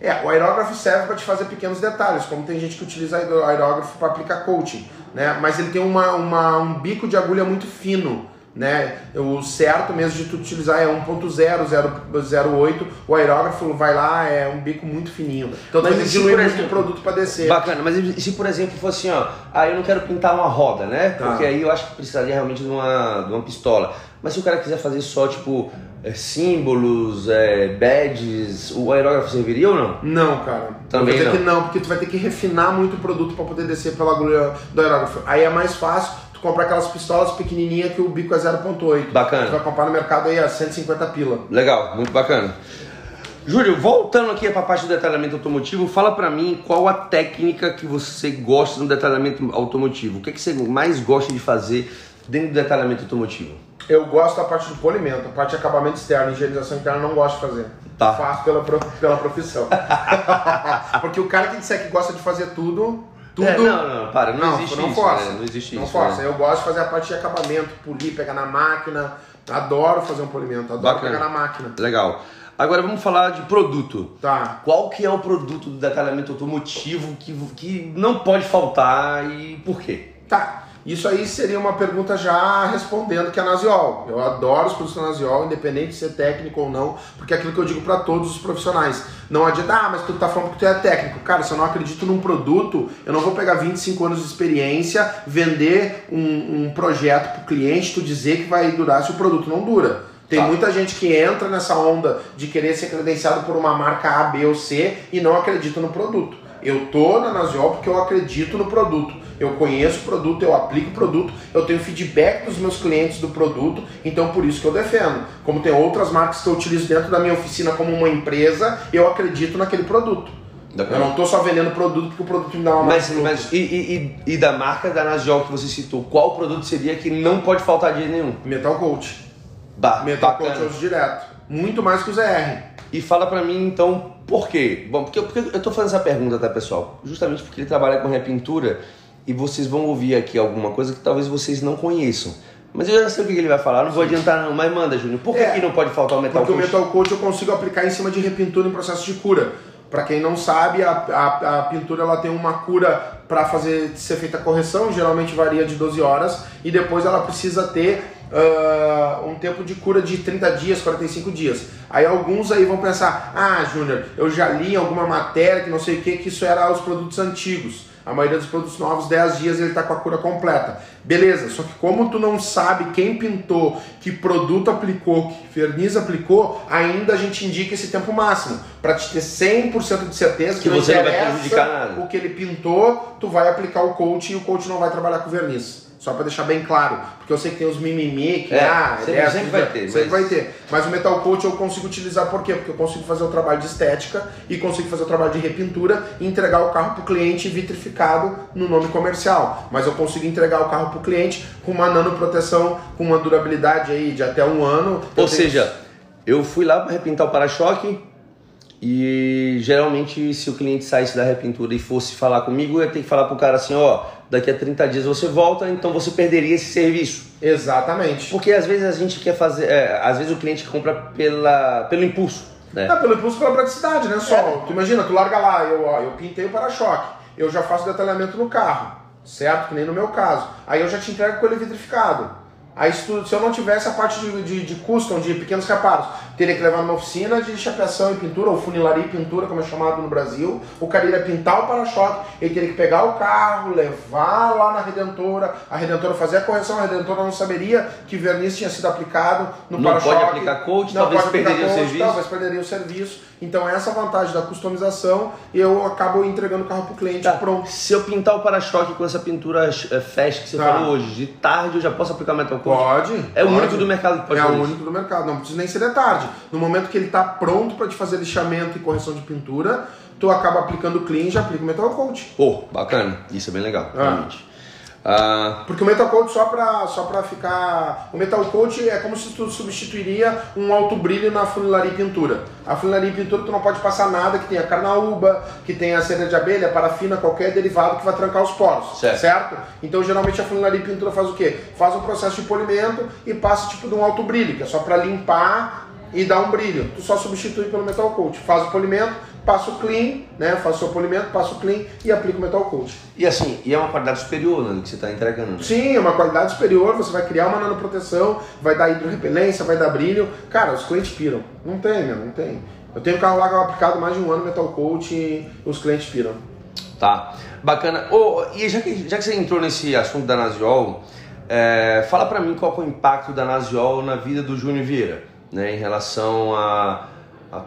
É, o aerógrafo serve para te fazer pequenos detalhes, como tem gente que utiliza aeró- aerógrafo para aplicar coaching, né? Mas ele tem uma, uma- um bico de agulha muito fino, né? O certo mesmo de tu utilizar é 1.008, o aerógrafo vai lá, é um bico muito fininho. Então tu Mas muito exemplo- produto para descer. Bacana, mas e se por exemplo fosse assim, ó, ah, eu não quero pintar uma roda, né? Tá. Porque aí eu acho que precisaria realmente de uma, de uma pistola. Mas se o cara quiser fazer só, tipo, é, símbolos, é, badges, o aerógrafo serviria ou não? Não, cara. Também Vou dizer não. que não, porque tu vai ter que refinar muito o produto para poder descer pela agulha do aerógrafo. Aí é mais fácil tu comprar aquelas pistolas pequenininhas que o bico é 0.8. Bacana. Tu vai comprar no mercado aí a 150 pila. Legal, muito bacana. Júlio, voltando aqui para a parte do detalhamento automotivo, fala para mim qual a técnica que você gosta no detalhamento automotivo. O que, é que você mais gosta de fazer dentro do detalhamento automotivo? Eu gosto da parte do polimento, a parte de acabamento externo, higienização interna eu não gosto de fazer. Tá. Faço pela, pela profissão. [laughs] Porque o cara que disser que gosta de fazer tudo, tudo. É, não, não, para, não, existe não isso. força. né? Não existe Não isso. força. né? Eu gosto de fazer a parte de acabamento, polir, pegar na máquina. Adoro fazer um polimento, adoro Bacana. pegar na máquina. Legal. Agora vamos falar de produto. Tá. Qual que é o produto do detalhamento automotivo que, que não pode faltar e por quê? Tá. Isso aí seria uma pergunta já respondendo que é Naziol. Eu adoro os produtos da Naziol, independente de ser técnico ou não, porque é aquilo que eu digo para todos os profissionais. Não adianta, ah, mas tu tá falando porque tu é técnico. Cara, se eu não acredito num produto, eu não vou pegar 25 anos de experiência, vender um, um projeto pro cliente, tu dizer que vai durar se o produto não dura. Tem Tá. muita gente que entra nessa onda de querer ser credenciado por uma marca A, B ou C e não acredita no produto. Eu tô na Naziol porque eu acredito no produto. Eu conheço o produto, eu aplico o produto, eu tenho feedback dos meus clientes do produto, então por isso que eu defendo. Como tem outras marcas que eu utilizo dentro da minha oficina como uma empresa, eu acredito naquele produto. Eu não tô só vendendo produto porque o produto me dá uma Mas, marca mas e, e- e- da marca da Nasjol que você citou, qual produto seria que não pode faltar de nenhum? Metal Coat. Ba Metal bacana. Coat eu uso direto. muito mais que o ZR. E fala pra mim então por quê? Bom, porque, porque eu tô fazendo essa pergunta, tá, pessoal? Justamente porque ele trabalha com repintura e vocês vão ouvir aqui alguma coisa que talvez vocês não conheçam. Mas eu já sei o que ele vai falar, não vou adiantar não. Mas manda, Júnior, por que, É, que não pode faltar o metal Porque o coat? Metal Coat eu consigo aplicar em cima de repintura em processo de cura. Para quem não sabe, a, a, a pintura ela tem uma cura para fazer ser feita a correção, geralmente varia de 12 horas, e depois ela precisa ter ah, um tempo de cura de 30 dias, 45 dias. Aí alguns aí vão pensar, ah, Júnior, eu já li em alguma matéria que não sei o que, que isso era os produtos antigos. A maioria dos produtos novos, 10 dias ele está com a cura completa. Beleza, só que como tu não sabe quem pintou, que produto aplicou, que verniz aplicou, ainda a gente indica esse tempo máximo. Para te ter 100% de certeza Que não você não vai prejudicar nada. O que ele pintou, tu vai aplicar o coach e o coach não vai trabalhar com verniz. Só para deixar bem claro. Porque eu sei que tem os mimimi, que É, ah, sempre- é, sempre vai ter, Sempre mas- vai ter. Mas o Metal Coat eu consigo utilizar por quê? Porque eu consigo fazer o trabalho de estética e consigo fazer o trabalho de repintura e entregar o carro para o cliente vitrificado no nome comercial. Mas eu consigo entregar o carro para o cliente com uma nanoproteção, com uma durabilidade aí de até um ano. Eu Ou tenho- seja, eu fui lá para repintar o para-choque e geralmente se o cliente saísse da repintura e fosse falar comigo, eu ia ter que falar pro cara assim, ó, daqui a 30 dias você volta, então você perderia esse serviço. Exatamente. Porque às vezes a gente quer fazer, é, às vezes o cliente compra pela, pelo impulso, né? Ah, pelo impulso pela praticidade, né? Só, É. tu imagina, tu larga lá, eu, ó, eu pintei o para-choque, eu já faço detalhamento no carro, certo? Que nem no meu caso. Aí eu já te entrego com ele vitrificado. Aí se, tu- se eu não tivesse a parte de, de, de custom, de pequenos reparos, teria que levar numa oficina de chapeação e pintura, ou funilaria e pintura, como é chamado no Brasil. O cara iria pintar o para-choque, ele teria que pegar o carro, levar lá na Redentora, a Redentora fazer a correção, a Redentora não saberia que verniz tinha sido aplicado no Não pode para-choque. aplicar coat, Não talvez pode perderia o coat, serviço. talvez perderia o serviço. Então essa é vantagem da customização eu acabo entregando o carro pro cliente Tá, pronto. Se eu pintar o para-choque com essa pintura é, fast que você Tá. falou hoje, de tarde eu já posso aplicar metal coat? Pode. É o pode. único do mercado que pode É o isso. único do mercado. Não precisa nem ser de tarde. No momento que ele está pronto para te fazer lixamento e correção de pintura, tu acaba aplicando o clean e já aplica o metal coat. Pô, bacana. Isso é bem legal, Ah. realmente. Ah, Porque o metal coat só para só pra ficar. O metal coat é como se tu substituiria um alto brilho na funilaria e pintura. A funilaria e pintura tu não pode passar nada que tenha carnaúba, que tenha cera de abelha, parafina, qualquer derivado que vai trancar os poros. Certo. Então geralmente a funilaria e pintura faz o quê? Faz um processo de polimento e passa tipo de um alto brilho, que é só para limpar e dar um brilho. Tu só substitui pelo metal coat. Faz o polimento, passa o clean, né? Faz o seu polimento, passa o clean e aplica o metal coat. e assim, e é uma qualidade superior né, que você está entregando. né? Sim, é uma qualidade superior, você vai criar uma nanoproteção, vai dar hidrorrepelência, vai dar brilho. Cara, os clientes piram. Não tem, meu, não tem. Eu tenho carro lá que eu aplicado mais de um ano metal coat e os clientes piram. Tá, bacana. Ô, e já que, já que você entrou nesse assunto da Nasiol, é, fala pra mim qual é o impacto da Nasiol na vida do Júnior Vieira, né, em relação a, a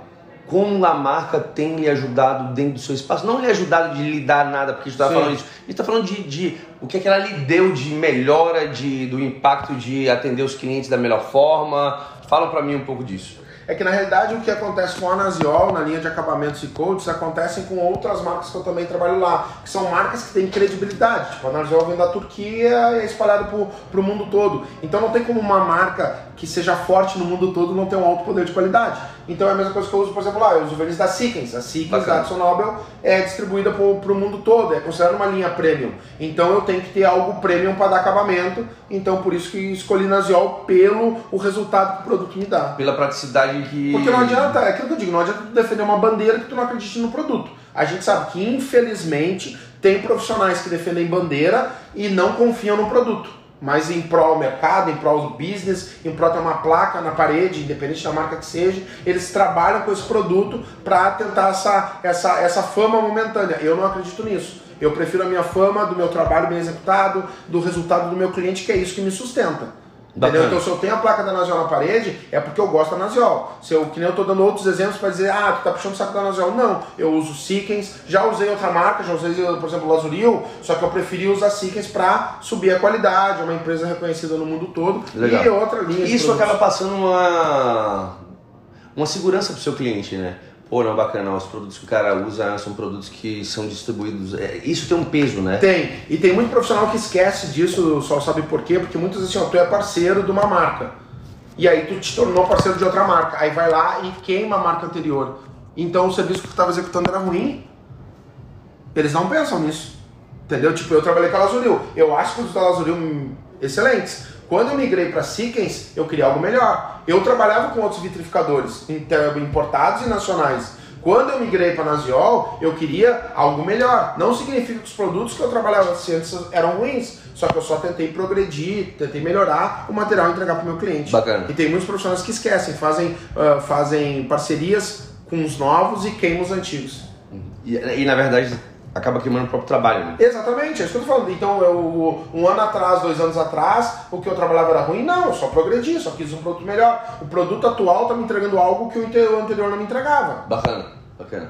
como a marca tem lhe ajudado dentro do seu espaço. Não lhe ajudado de lhe dar nada, porque a gente Sim. falando isso. A gente tá falando de, de o que, é que ela lhe deu de melhora, de, do impacto de atender os clientes da melhor forma. Fala pra mim um pouco disso. É que na realidade o que acontece com a Nasiol na linha de acabamentos e coats acontecem com outras marcas que eu também trabalho lá, que são marcas que têm credibilidade. Tipo, a Nasiol vem da Turquia e é espalhada pro, pro mundo todo. Então não tem como uma marca que seja forte no mundo todo não ter um alto poder de qualidade. Então é a mesma coisa que eu uso, por exemplo, lá, eu uso o verniz da Seekins. A Seekins da Adson Nobel é distribuída pro, pro mundo todo, é considerada uma linha premium. Então eu tenho que ter algo premium para dar acabamento, então por isso que escolhi Nasiol pelo o resultado que o produto me dá. Pela praticidade que. Porque não adianta, é aquilo que eu digo, não adianta tu defender uma bandeira que tu não acredite no produto. A gente sabe que, infelizmente, tem profissionais que defendem bandeira e não confiam no produto. Mas em prol ao mercado, em prol do business, em prol de uma placa na parede, independente da marca que seja, eles trabalham com esse produto para tentar essa, essa, essa fama momentânea. Eu não acredito nisso. Eu prefiro a minha fama do meu trabalho bem executado, do resultado do meu cliente, que é isso que me sustenta. Entendeu? Bacana. Então, se eu tenho a placa da Nasiol na parede, é porque eu gosto da Nasiol. Se eu, que nem eu tô dando outros exemplos para dizer, ah, tu tá puxando o saco da Nasiol. Não, eu uso Seekens, já usei outra marca, já usei, por exemplo, Lazuril, só que eu preferi usar Seekens para subir a qualidade, é uma empresa reconhecida no mundo todo. Legal. E outra linha Isso acaba passando uma, uma segurança pro seu cliente, né? Pô, não, bacana, os produtos que o cara usa são produtos que são distribuídos. é, Isso tem um peso, né? Tem. E tem muito profissional que esquece disso, só sabe por quê, porque muitas assim, ó, tu é parceiro de uma marca. E aí tu te tornou parceiro de outra marca. Aí vai lá e queima a marca anterior. Então o serviço que tu estava executando era ruim. Eles não pensam nisso. Entendeu? Tipo, eu trabalhei com a Lazuril. Eu acho que os da Lazuril excelentes. Quando eu migrei para Sickens, eu queria algo melhor. Eu trabalhava com outros vitrificadores, importados e nacionais. Quando eu migrei para Naziol, eu queria algo melhor. Não significa que os produtos que eu trabalhava antes eram ruins, só que eu só tentei progredir, tentei melhorar o material e entregar para o meu cliente. Bacana. E tem muitos profissionais que esquecem, fazem, uh, fazem parcerias com os novos e queimam os antigos. E, e na verdade acaba queimando o próprio trabalho, né? Exatamente, é isso que eu tô falando. Então, eu, um ano atrás, dois anos atrás, o que eu trabalhava era ruim? Não, eu só progredi, só quis um produto melhor. O produto atual tá me entregando algo que o anterior não me entregava. Bacana, bacana.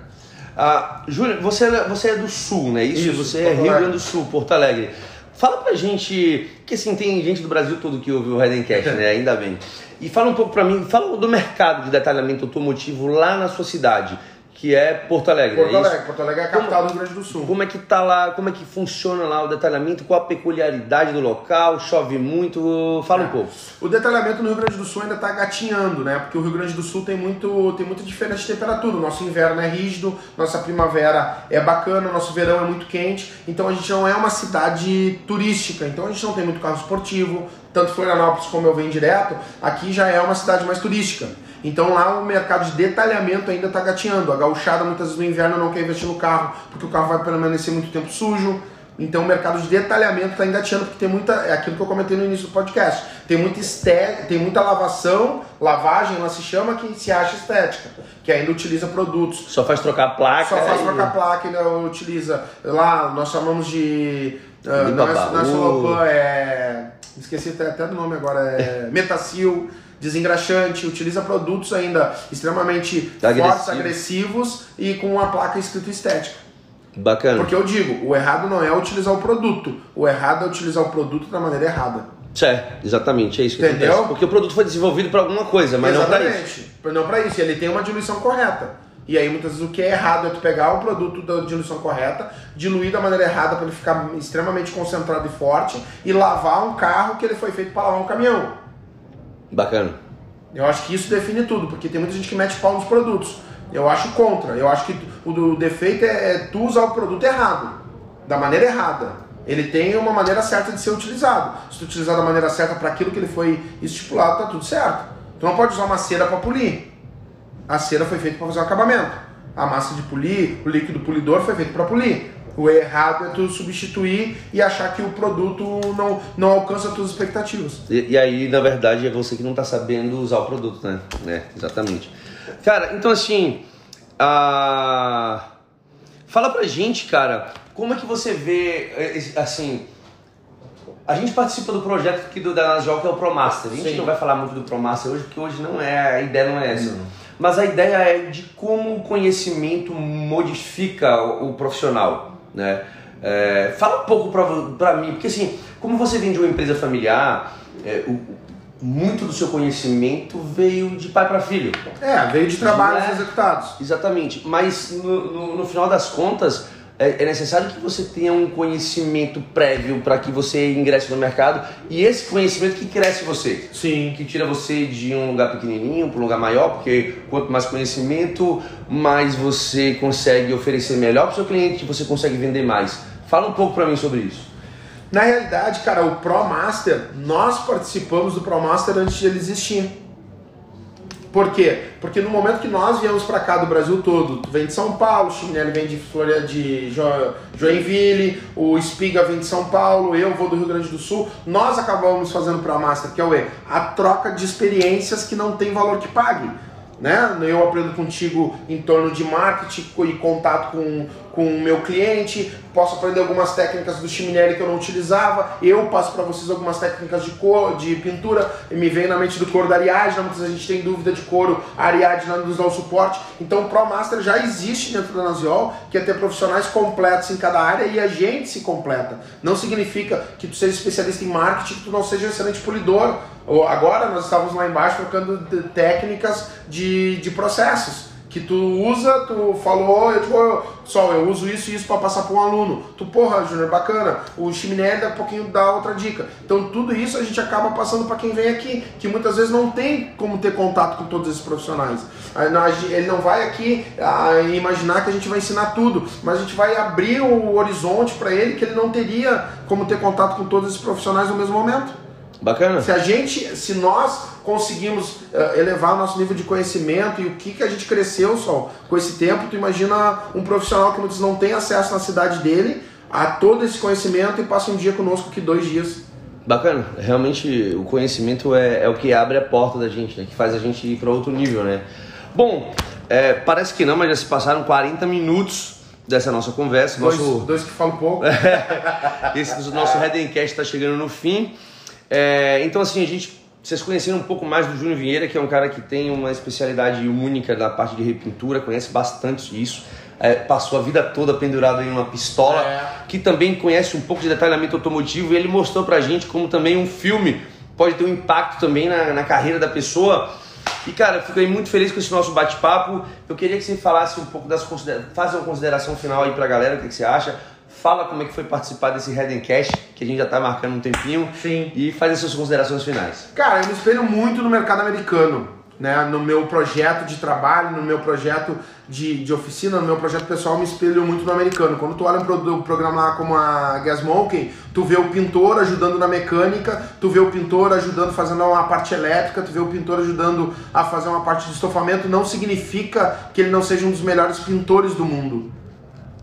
Ah, Júlio, você, você é do Sul, né? Isso, Isso você é Rio. Grande do Sul, Porto Alegre. Fala pra gente, que assim, tem gente do Brasil todo que ouve o Redencast, né? [laughs] Ainda bem. E fala um pouco pra mim, fala do mercado de detalhamento automotivo lá na sua cidade, que é Porto Alegre, Porto é? Alegre, Porto Alegre é a capital do Rio Grande do Sul. Como é que tá lá, como é que funciona lá o detalhamento, qual a peculiaridade do local, chove muito, fala um pouco. O detalhamento no Rio Grande do Sul ainda está gatinhando, né? Porque o Rio Grande do Sul tem muito, tem muita diferença de temperatura. O nosso inverno é rígido, nossa primavera é bacana, nosso verão é muito quente. Então a gente não é uma cidade turística. Então a gente não tem muito carro esportivo. Tanto Florianópolis como eu venho direto, aqui já é uma cidade mais turística. Então lá o mercado de detalhamento ainda está gatinhando. A gauchada muitas vezes no inverno não quer investir no carro, porque o carro vai permanecer muito tempo sujo. Então o mercado de detalhamento está engateando, porque tem muita. É aquilo que eu comentei no início do podcast. Tem muita esté, tem muita lavação, lavagem, ela se chama, que se acha estética, que ainda utiliza produtos. Só faz trocar placa. Só faz e- trocar placa, ainda utiliza. Lá nós chamamos de. Limpa não é, não é. Solopan, é. Esqueci até, até do nome agora, é. [laughs] Metacil, desengraxante, utiliza produtos ainda extremamente Agressivo. fortes, agressivos e com uma placa escrito estética. Bacana. Porque eu digo, o errado não é utilizar o produto, o errado é utilizar o produto da maneira errada. É, exatamente, é isso que Entendeu? acontece. Porque o produto foi desenvolvido para alguma coisa, mas não para isso. Exatamente. Não para isso. Ele tem uma diluição correta. E aí muitas vezes o que é errado é tu pegar o produto da diluição correta, diluir da maneira errada para ele ficar extremamente concentrado e forte e lavar um carro que ele foi feito para lavar um caminhão. Bacana. Eu acho que isso define tudo, porque tem muita gente que mete pau nos produtos. Eu acho contra. Eu acho que o defeito é, é tu usar o produto errado, da maneira errada. Ele tem uma maneira certa de ser utilizado. Se tu utilizar da maneira certa para aquilo que ele foi estipulado, tá tudo certo. Tu não pode usar uma cera para polir. A cera foi feita para fazer um acabamento. A massa de polir, o líquido polidor foi feito para polir. O errado é tu substituir e achar que o produto não, não alcança as tuas expectativas. E, e aí, na verdade, é você que não tá sabendo usar o produto, né? É, exatamente. Cara, então assim. A... Fala pra gente, cara, como é que você vê, eh, esse- assim. A gente participa do projeto aqui do da Nasjol, que é o ProMaster. A gente Sim. não vai falar muito do ProMaster hoje, porque hoje não é, a ideia não é essa. Mas a ideia é de como o conhecimento modifica o, o profissional, né? É, fala um pouco pra mim, porque assim, como você vem de uma empresa familiar, é, o- muito do seu conhecimento veio de pai para filho. É, veio de trabalhos Não é? executados. Exatamente. Mas no, no- no final das contas, é, é necessário que você tenha um conhecimento prévio para que você ingresse no mercado e esse conhecimento que cresce você. Sim. Que tira você de um lugar pequenininho para um lugar maior, porque quanto mais conhecimento, mais você consegue oferecer melhor para o seu cliente, você consegue vender mais. Fala um pouco para mim sobre isso. Na realidade, cara, o ProMaster, nós participamos do ProMaster antes de ele existir. Por quê? Porque no momento que nós viemos para cá do Brasil todo, tu vem de São Paulo, o Chiminelli vem de Florida, de Jo- Joinville, o Espiga vem de São Paulo, eu vou do Rio Grande do Sul, nós acabamos fazendo ProMaster, que é o E, a troca de experiências que não tem valor que pague. Né? Eu aprendo contigo em torno de marketing e contato com, com o meu cliente, posso aprender algumas técnicas do Chiminelli que eu não utilizava, eu passo para vocês algumas técnicas de cor, de pintura, e me vem na mente do couro da Ariadna, muitas vezes a gente tem dúvida de couro, a Ariadna nos dá o suporte, então o ProMaster já existe dentro da Naziol, que é ter profissionais completos em cada área e a gente se completa. Não significa que tu seja especialista em marketing, que tu não seja excelente polidor, agora nós estávamos lá embaixo trocando técnicas de, de processos, que tu usa, tu falou, eu, tipo, só eu uso isso e isso para passar para um aluno. Tu, porra, Júnior, bacana. O chiminé dá um pouquinho dá outra dica. Então tudo isso a gente acaba passando para quem vem aqui, que muitas vezes não tem como ter contato com todos esses profissionais. Ele não vai aqui imaginar que a gente vai ensinar tudo, mas a gente vai abrir o horizonte para ele que ele não teria como ter contato com todos esses profissionais no mesmo momento. Bacana. Se a gente, se nós conseguimos uh, elevar o nosso nível de conhecimento e o que, que a gente cresceu só com esse tempo, tu imagina um profissional que muitos não tem acesso na cidade dele a todo esse conhecimento e passa um dia conosco que dois dias. Bacana, realmente o conhecimento é, é o que abre a porta da gente, né? que faz a gente ir para outro nível, né? Bom, é, parece que não, mas já se passaram 40 minutos dessa nossa conversa. Dois, nosso... dois que falam pouco. [laughs] Esse nosso Redencast está chegando no fim. É, então, assim, a gente. Vocês conheceram um pouco mais do Júnior Vieira, que é um cara que tem uma especialidade única na parte de repintura, conhece bastante isso. É, passou a vida toda pendurado em uma pistola, é. que também conhece um pouco de detalhamento automotivo, e ele mostrou pra gente como também um filme pode ter um impacto também na, na carreira da pessoa. E cara, fiquei muito feliz com esse nosso bate-papo. Eu queria que você falasse um pouco das considerações, faça uma consideração final aí pra galera, o que, que você acha fala como é que foi participar desse Red Cash, que a gente já está marcando um tempinho. Sim. E faz as suas considerações finais. Cara, eu me espelho muito no mercado americano. Né, no meu projeto de trabalho, no meu projeto de, de oficina, no meu projeto pessoal, eu me espelho muito no americano. Quando tu olha um programa lá como a Gas Monkey, tu vê o pintor ajudando na mecânica, tu vê o pintor ajudando fazendo uma parte elétrica, tu vê o pintor ajudando a fazer uma parte de estofamento, não significa que ele não seja um dos melhores pintores do mundo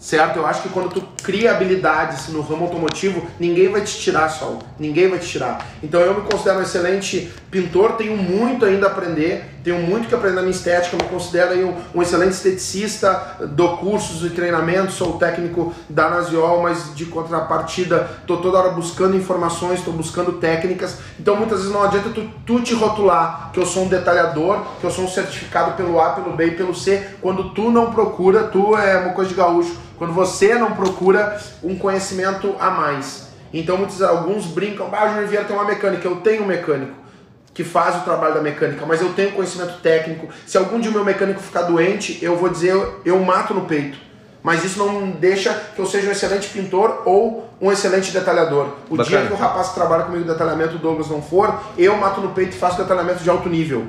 certo? Eu acho que quando tu cria habilidades no ramo automotivo, ninguém vai te tirar, Sol. Ninguém vai te tirar. Então eu me considero um excelente pintor, tenho muito ainda a aprender, tenho muito que aprender na minha estética, me considero aí um, um excelente esteticista, dou cursos e treinamentos, sou técnico da Nasiol, mas de contrapartida estou toda hora buscando informações, estou buscando técnicas. Então muitas vezes não adianta tu, tu te rotular que eu sou um detalhador, que eu sou um certificado pelo A, pelo B e pelo C, quando tu não procura, tu é uma coisa de gaúcho, quando você não procura um conhecimento a mais. Então muitos, alguns brincam, ah, o Júnior Vieira tem uma mecânica, eu tenho um mecânico que faz o trabalho da mecânica, mas eu tenho conhecimento técnico. Se algum dia o meu mecânico ficar doente, eu vou dizer, eu, mato no peito. Mas isso não deixa que eu seja um excelente pintor ou um excelente detalhador. O Bacana. dia que o rapaz que trabalha comigo de detalhamento, o Douglas, não for, eu mato no peito e faço detalhamento de alto nível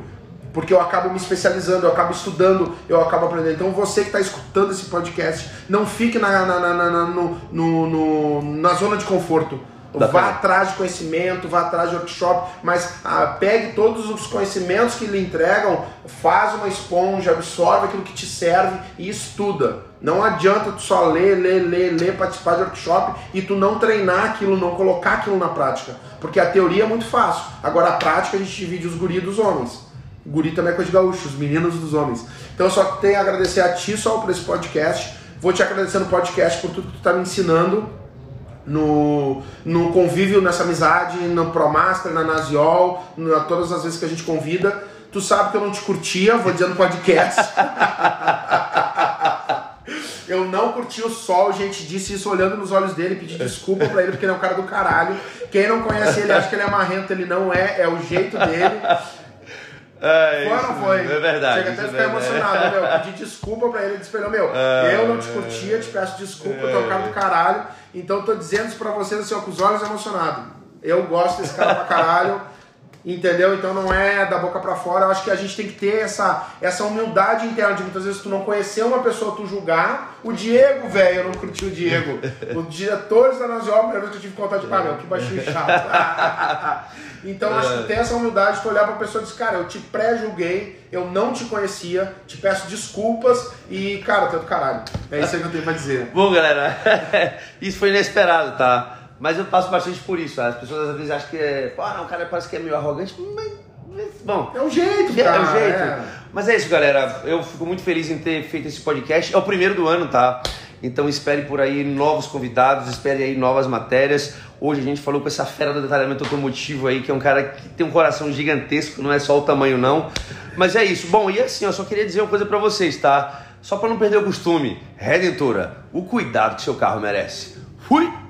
porque eu acabo me especializando, eu acabo estudando, eu acabo aprendendo. Então você que está escutando esse podcast, não fique na, na, na, na, no, no, no, na zona de conforto. vá atrás de conhecimento, vá atrás de workshop, mas ah, pegue todos os conhecimentos que lhe entregam, faz uma esponja, absorve aquilo que te serve e estuda. Não adianta tu só ler, ler, ler, ler, participar de workshop e tu não treinar aquilo, não colocar aquilo na prática. Porque a teoria é muito fácil. Agora a prática a gente divide os guris dos homens. Guri também é coisa de gaúcho, os meninos dos homens. Então eu só tenho a agradecer a ti só por esse podcast. Vou te agradecer no podcast por tudo que tu está me ensinando no, no convívio, nessa amizade, no ProMaster, na Nasiol, na, todas as vezes que a gente convida. Tu sabe que eu não te curtia, vou dizer no podcast. [laughs] eu não curti o sol, gente disse isso olhando nos olhos dele, pedi desculpa pra ele porque ele é um cara do caralho. Quem não conhece ele acha que ele é marrento, ele não é, é o jeito dele. É, foi ou não foi? É verdade. Chega até a ficar é emocionado, meu. Pedi desculpa pra ele, disse meu, é, eu não te curtia, te peço desculpa, é, tu é um cara do caralho. Então tô dizendo isso pra vocês assim, ó, com os olhos emocionados. Eu gosto desse cara pra caralho. Entendeu? Então não é da boca para fora. Eu acho que a gente tem que ter essa, essa humildade interna de muitas vezes tu não conhecer uma pessoa, tu julgar. O Diego, velho, eu não curti o Diego. [laughs] Os diretores da Naziol, a primeira vez que eu tive contato de meu, que baixinho chato. [laughs] então acho que tem essa humildade de tu olhar pra pessoa e dizer, cara, eu te pré-julguei, eu não te conhecia, te peço desculpas e, cara, é do caralho. É isso aí que eu tenho pra dizer. Bom, galera, [laughs] isso foi inesperado, tá? Mas eu passo bastante por isso. As pessoas às vezes acham que é. Pô, não, o cara parece que é meio arrogante. Mas. Bom. É o jeito, cara. É o jeito. É. Mas é isso, galera. Eu fico muito feliz em ter feito esse podcast. É o primeiro do ano, tá? Então espere por aí novos convidados, espere aí novas matérias. Hoje a gente falou com essa fera do detalhamento automotivo aí, que é um cara que tem um coração gigantesco, não é só o tamanho não. Mas é isso. Bom, e assim, eu só queria dizer uma coisa para vocês, tá? Só para não perder o costume. Redentora, o cuidado que seu carro merece. Fui!